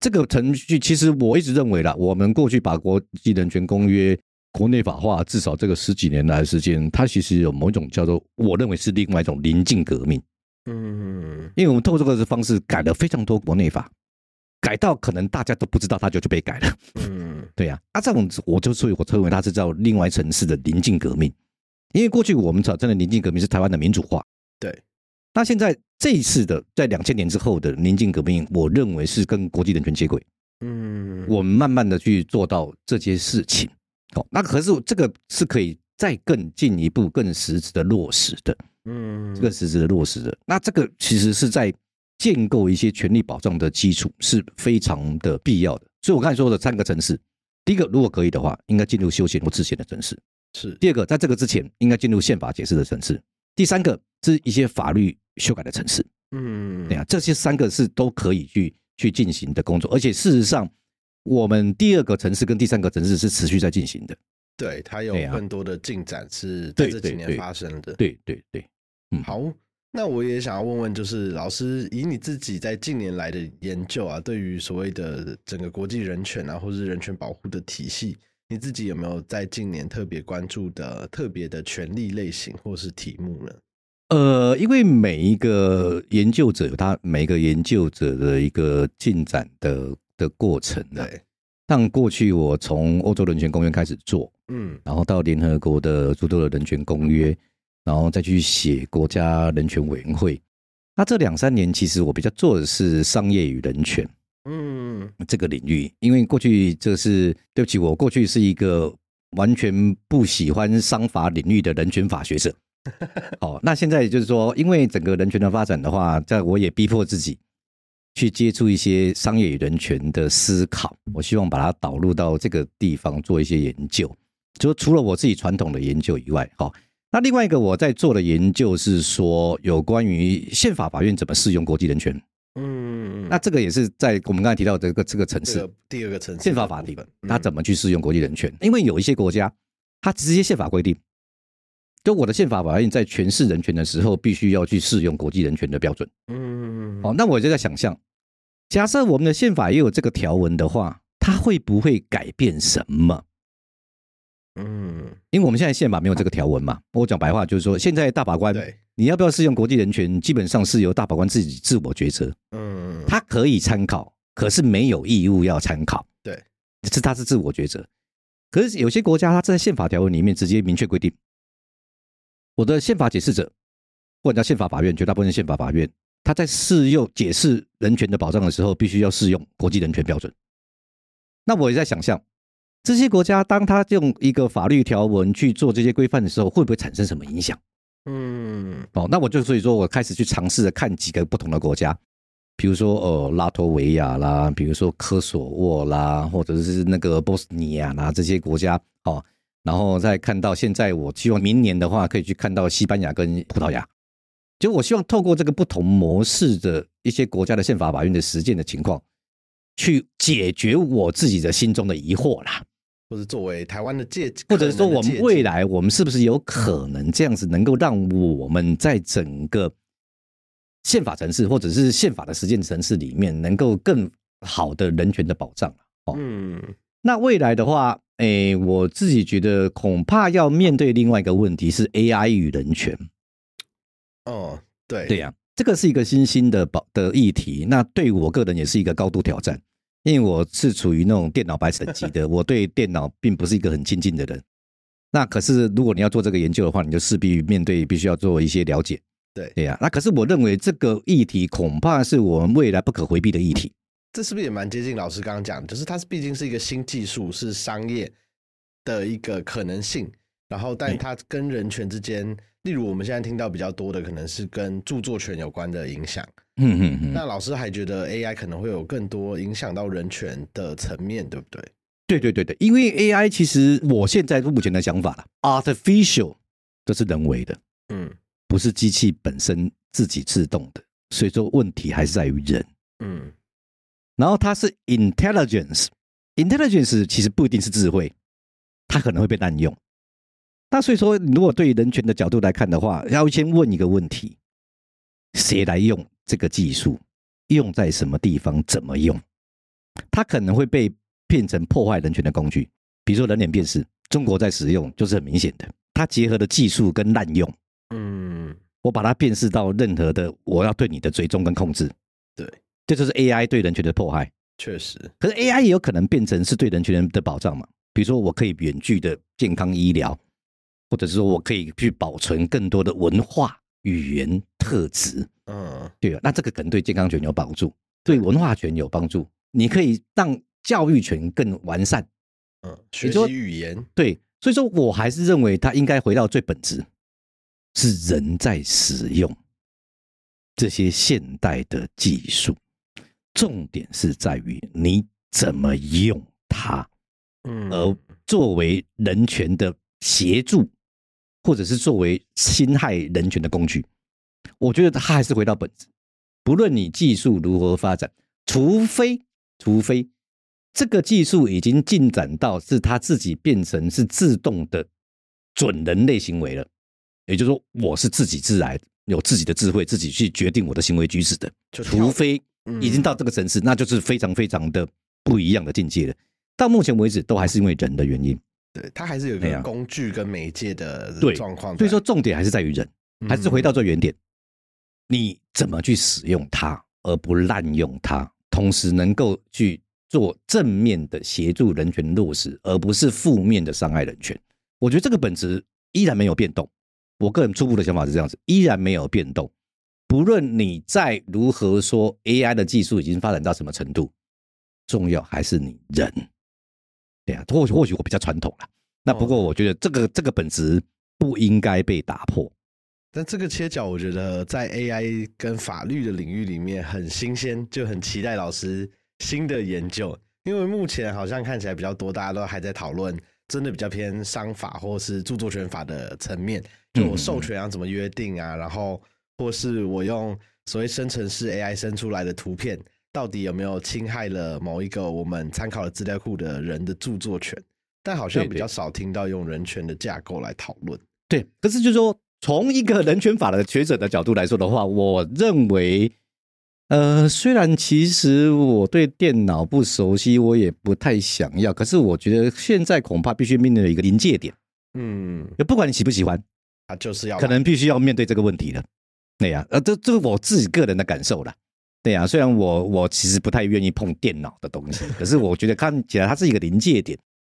这个程序其实我一直认为啦，我们过去把国际人权公约国内法化，至少这个十几年来的时间，它其实有某一种叫做我认为是另外一种临近革命。嗯，因为我们透过这个方式改了非常多国内法。改到可能大家都不知道，他就就被改了。嗯，对呀。啊，这种我就所以我称为它是叫另外层次的临近革命，因为过去我们讲真的临近革命是台湾的民主化。对。那现在这一次的在两千年之后的临近革命，我认为是跟国际人权接轨。嗯。我们慢慢的去做到这些事情。哦，那可是这个是可以再更进一步、更实质的落实的。嗯。这个实质的落实的，那这个其实是在。建构一些权利保障的基础是非常的必要的，所以我刚才说的三个城市，第一个如果可以的话，应该进入修宪或制宪的城市；是第二个，在这个之前应该进入宪法解释的层次；第三个是一些法律修改的层次。嗯，对啊，这些三个是都可以去去进行的工作，而且事实上，我们第二个城市跟第三个城市是持续在进行的。对，它有更多的进展是在这几年发生的。对对对，嗯，好。那我也想要问问，就是老师以你自己在近年来的研究啊，对于所谓的整个国际人权啊，或是人权保护的体系，你自己有没有在近年特别关注的特别的权利类型或是题目呢？呃，因为每一个研究者有他每一个研究者的一个进展的的过程对，像过去我从欧洲人权公约开始做，嗯，然后到联合国的诸多的人权公约。然后再去写国家人权委员会，那这两三年其实我比较做的是商业与人权，嗯，这个领域，因为过去这是对不起，我过去是一个完全不喜欢商法领域的人权法学者，好，那现在就是说，因为整个人权的发展的话，在我也逼迫自己去接触一些商业与人权的思考，我希望把它导入到这个地方做一些研究，就除了我自己传统的研究以外，好。那另外一个我在做的研究是说，有关于宪法法院怎么适用国际人权。嗯，那这个也是在我们刚才提到这个这个层次，第二个层次，宪法法庭它怎么去适用国际人权？因为有一些国家，它直接宪法规定，就我的宪法法院在诠释人权的时候，必须要去适用国际人权的标准。嗯，哦，那我就在想象，假设我们的宪法也有这个条文的话，它会不会改变什么？嗯，因为我们现在宪法没有这个条文嘛，我讲白话就是说，现在大法官，你要不要适用国际人权，基本上是由大法官自己自我抉择。嗯，他可以参考，可是没有义务要参考。对，是他是自我抉择。可是有些国家，他在宪法条文里面直接明确规定，我的宪法解释者或者叫宪法法院，绝大部分宪法法院，他在适用解释人权的保障的时候，必须要适用国际人权标准。那我也在想象。这些国家，当他用一个法律条文去做这些规范的时候，会不会产生什么影响？嗯，哦，那我就所以说我开始去尝试着看几个不同的国家，比如说呃拉脱维亚啦，比如说科索沃啦，或者是那个波斯尼亚啦这些国家，哦，然后再看到现在，我希望明年的话可以去看到西班牙跟葡萄牙，就我希望透过这个不同模式的一些国家的宪法法院的实践的情况，去解决我自己的心中的疑惑啦。或者作为台湾的借，或者说我们未来，我们是不是有可能这样子，能够让我们在整个宪法城市或者是宪法的实践城市里面，能够更好的人权的保障哦，嗯，那未来的话，哎，我自己觉得恐怕要面对另外一个问题是 AI 与人权。哦，对，对呀，这个是一个新兴的保的议题，那对我个人也是一个高度挑战。因为我是处于那种电脑白层级的，我对电脑并不是一个很亲近的人。那可是，如果你要做这个研究的话，你就势必面对必须要做一些了解。对对呀，那可是我认为这个议题恐怕是我们未来不可回避的议题。这是不是也蛮接近老师刚刚讲，就是它是毕竟是一个新技术，是商业的一个可能性。然后，但它跟人权之间，例如我们现在听到比较多的，可能是跟著作权有关的影响。嗯嗯嗯。那老师还觉得 AI 可能会有更多影响到人权的层面，对不对？对对对对，因为 AI 其实我现在目前的想法了，artificial 这是人为的，嗯，不是机器本身自己自动的，所以说问题还是在于人。嗯。然后它是 intelligence，intelligence 其实不一定是智慧，它可能会被滥用。那所以说，如果对人权的角度来看的话，要先问一个问题：谁来用这个技术？用在什么地方？怎么用？它可能会被变成破坏人权的工具。比如说人脸辨识，中国在使用就是很明显的，它结合的技术跟滥用。嗯，我把它辨识到任何的，我要对你的追踪跟控制。对。这就是 AI 对人权的迫害，确实。可是 AI 也有可能变成是对人权的保障嘛？比如说，我可以远距的健康医疗，或者是说我可以去保存更多的文化语言特质。嗯，对啊，那这个可能对健康权有帮助，对文化权有帮助。你可以让教育权更完善。嗯，学习语言。对，所以说我还是认为它应该回到最本质，是人在使用这些现代的技术。重点是在于你怎么用它，嗯，而作为人权的协助，或者是作为侵害人权的工具，我觉得他还是回到本质。不论你技术如何发展，除非除非这个技术已经进展到是它自己变成是自动的准人类行为了，也就是说，我是自己自来，有自己的智慧，自己去决定我的行为举止的，除非。已经到这个层次，那就是非常非常的不一样的境界了。到目前为止，都还是因为人的原因。对，它还是有一个工具跟媒介的状况。所以说，重点还是在于人，还是回到最原点，你怎么去使用它，而不滥用它，同时能够去做正面的协助人权落实，而不是负面的伤害人权。我觉得这个本质依然没有变动。我个人初步的想法是这样子，依然没有变动。不论你在如何说 AI 的技术已经发展到什么程度，重要还是你人。对啊，或许或许我比较传统了。那不过我觉得这个这个本质不应该被打破。但这个切角，我觉得在 AI 跟法律的领域里面很新鲜，就很期待老师新的研究。因为目前好像看起来比较多，大家都还在讨论，真的比较偏商法或是著作权法的层面，就我授权要怎么约定啊，然后。或是我用所谓生成式 AI 生出来的图片，到底有没有侵害了某一个我们参考的资料库的人的著作权？但好像比较少听到用人权的架构来讨论。对，可是就是说，从一个人权法的学者的角度来说的话，我认为，呃，虽然其实我对电脑不熟悉，我也不太想要，可是我觉得现在恐怕必须面对一个临界点。嗯，不管你喜不喜欢，啊，就是要可能必须要面对这个问题了。对呀，呃，这这是我自己个人的感受啦。对呀，虽然我我其实不太愿意碰电脑的东西，可是我觉得看起来它是一个临界点，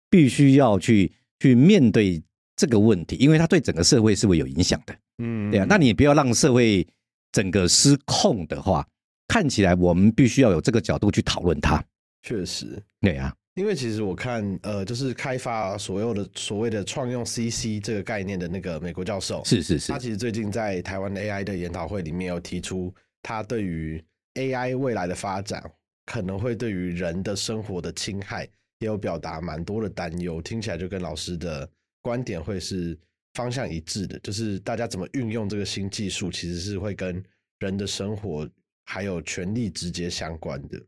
必须要去去面对这个问题，因为它对整个社会是会有影响的。嗯，对啊，那你不要让社会整个失控的话，看起来我们必须要有这个角度去讨论它。确实，对啊。因为其实我看，呃，就是开发所有的所谓的创用 CC 这个概念的那个美国教授，是是是，他其实最近在台湾的 AI 的研讨会里面有提出，他对于 AI 未来的发展可能会对于人的生活的侵害，也有表达蛮多的担忧。听起来就跟老师的观点会是方向一致的，就是大家怎么运用这个新技术，其实是会跟人的生活还有权利直接相关的。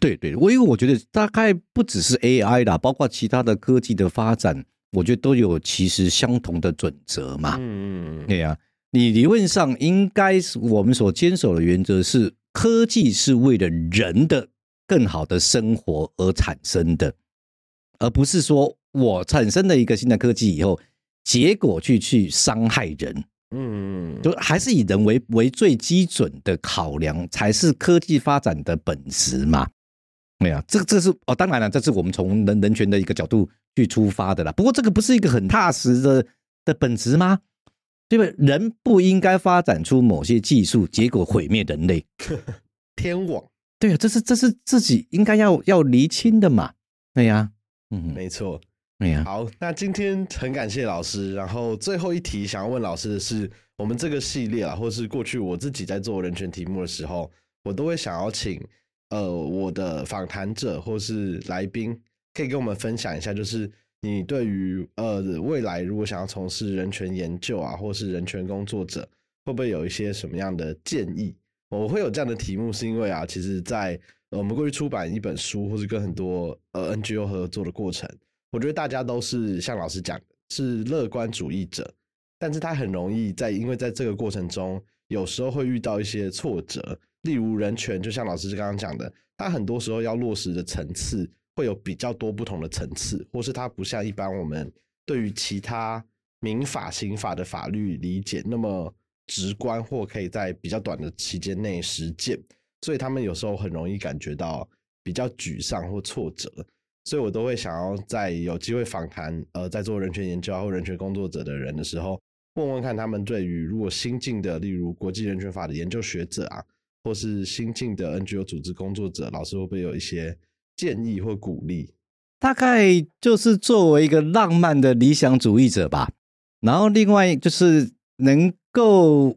对对，我因为我觉得大概不只是 AI 啦，包括其他的科技的发展，我觉得都有其实相同的准则嘛。嗯嗯，对呀，你理论上应该是我们所坚守的原则是，科技是为了人的更好的生活而产生的，而不是说我产生了一个新的科技以后，结果去去伤害人。嗯，就还是以人为为最基准的考量，才是科技发展的本质嘛。没有，这个这是哦，当然了，这是我们从人人权的一个角度去出发的啦。不过这个不是一个很踏实的的本质吗？对不对？人不应该发展出某些技术，结果毁灭人类。天网对啊，这是这是自己应该要要厘清的嘛。对呀，嗯，没错。好，那今天很感谢老师。然后最后一题想要问老师的是，我们这个系列啊，或是过去我自己在做人权题目的时候，我都会想要请呃我的访谈者或是来宾，可以跟我们分享一下，就是你对于呃未来如果想要从事人权研究啊，或是人权工作者，会不会有一些什么样的建议？我会有这样的题目，是因为啊，其实在我们过去出版一本书，或是跟很多呃 NGO 合作的过程。我觉得大家都是像老师讲的，是乐观主义者，但是他很容易在，因为在这个过程中，有时候会遇到一些挫折，例如人权，就像老师刚刚讲的，他很多时候要落实的层次会有比较多不同的层次，或是他不像一般我们对于其他民法、刑法的法律理解那么直观，或可以在比较短的期间内实践，所以他们有时候很容易感觉到比较沮丧或挫折。所以我都会想要在有机会访谈，呃，在做人权研究或人权工作者的人的时候，问问看他们对于如果新进的，例如国际人权法的研究学者啊，或是新进的 NGO 组织工作者，老师会不会有一些建议或鼓励？大概就是作为一个浪漫的理想主义者吧。然后另外就是能够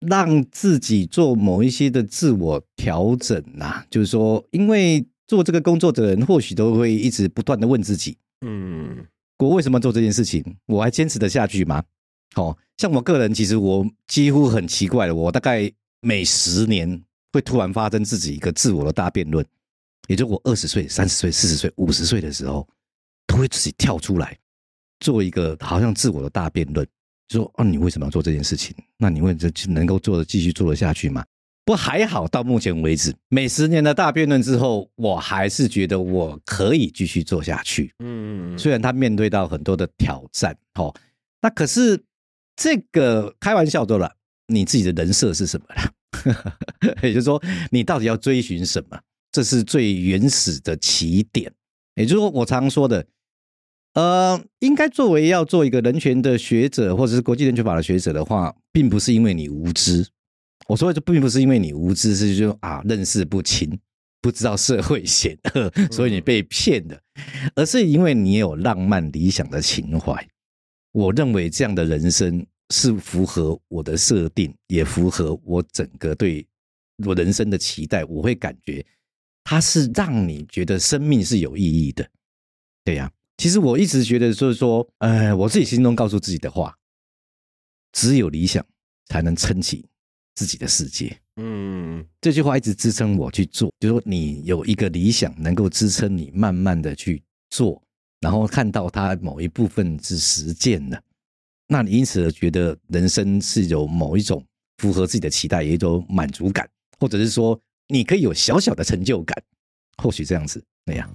让自己做某一些的自我调整呐，就是说，因为。做这个工作的人，或许都会一直不断的问自己：，嗯，我为什么做这件事情？我还坚持得下去吗？哦，像我个人，其实我几乎很奇怪的，我大概每十年会突然发生自己一个自我的大辩论，也就我二十岁、三十岁、四十岁、五十岁的时候，都会自己跳出来做一个好像自我的大辩论，说：，啊，你为什么要做这件事情？那你问这能够做的继续做得下去吗？不还好，到目前为止，每十年的大辩论之后，我还是觉得我可以继续做下去。嗯，虽然他面对到很多的挑战，哦，那可是这个开玩笑的了，你自己的人设是什么了？也就是说，你到底要追寻什么？这是最原始的起点。也就是说，我常说的，呃，应该作为要做一个人权的学者，或者是国际人权法的学者的话，并不是因为你无知。我说这并不是因为你无知，是就啊认识不清，不知道社会险恶，所以你被骗的，而是因为你有浪漫理想的情怀。我认为这样的人生是符合我的设定，也符合我整个对我人生的期待。我会感觉它是让你觉得生命是有意义的。对呀，其实我一直觉得就是说，呃，我自己心中告诉自己的话，只有理想才能撑起。自己的世界，嗯，这句话一直支撑我去做。就说你有一个理想，能够支撑你慢慢的去做，然后看到它某一部分是实践的，那你因此而觉得人生是有某一种符合自己的期待，有一种满足感，或者是说你可以有小小的成就感，或许这样子那样。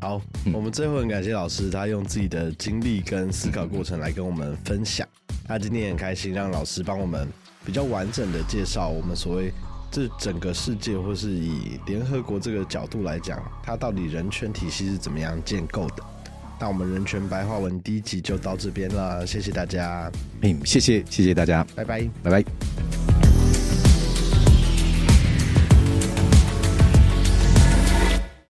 好，我们最后很感谢老师，他用自己的经历跟思考过程来跟我们分享。他今天很开心，让老师帮我们。比较完整的介绍我们所谓这整个世界，或是以联合国这个角度来讲，它到底人权体系是怎么样建构的？那我们人权白话文第一集就到这边了，谢谢大家。嗯，谢谢谢谢大家，拜拜拜拜。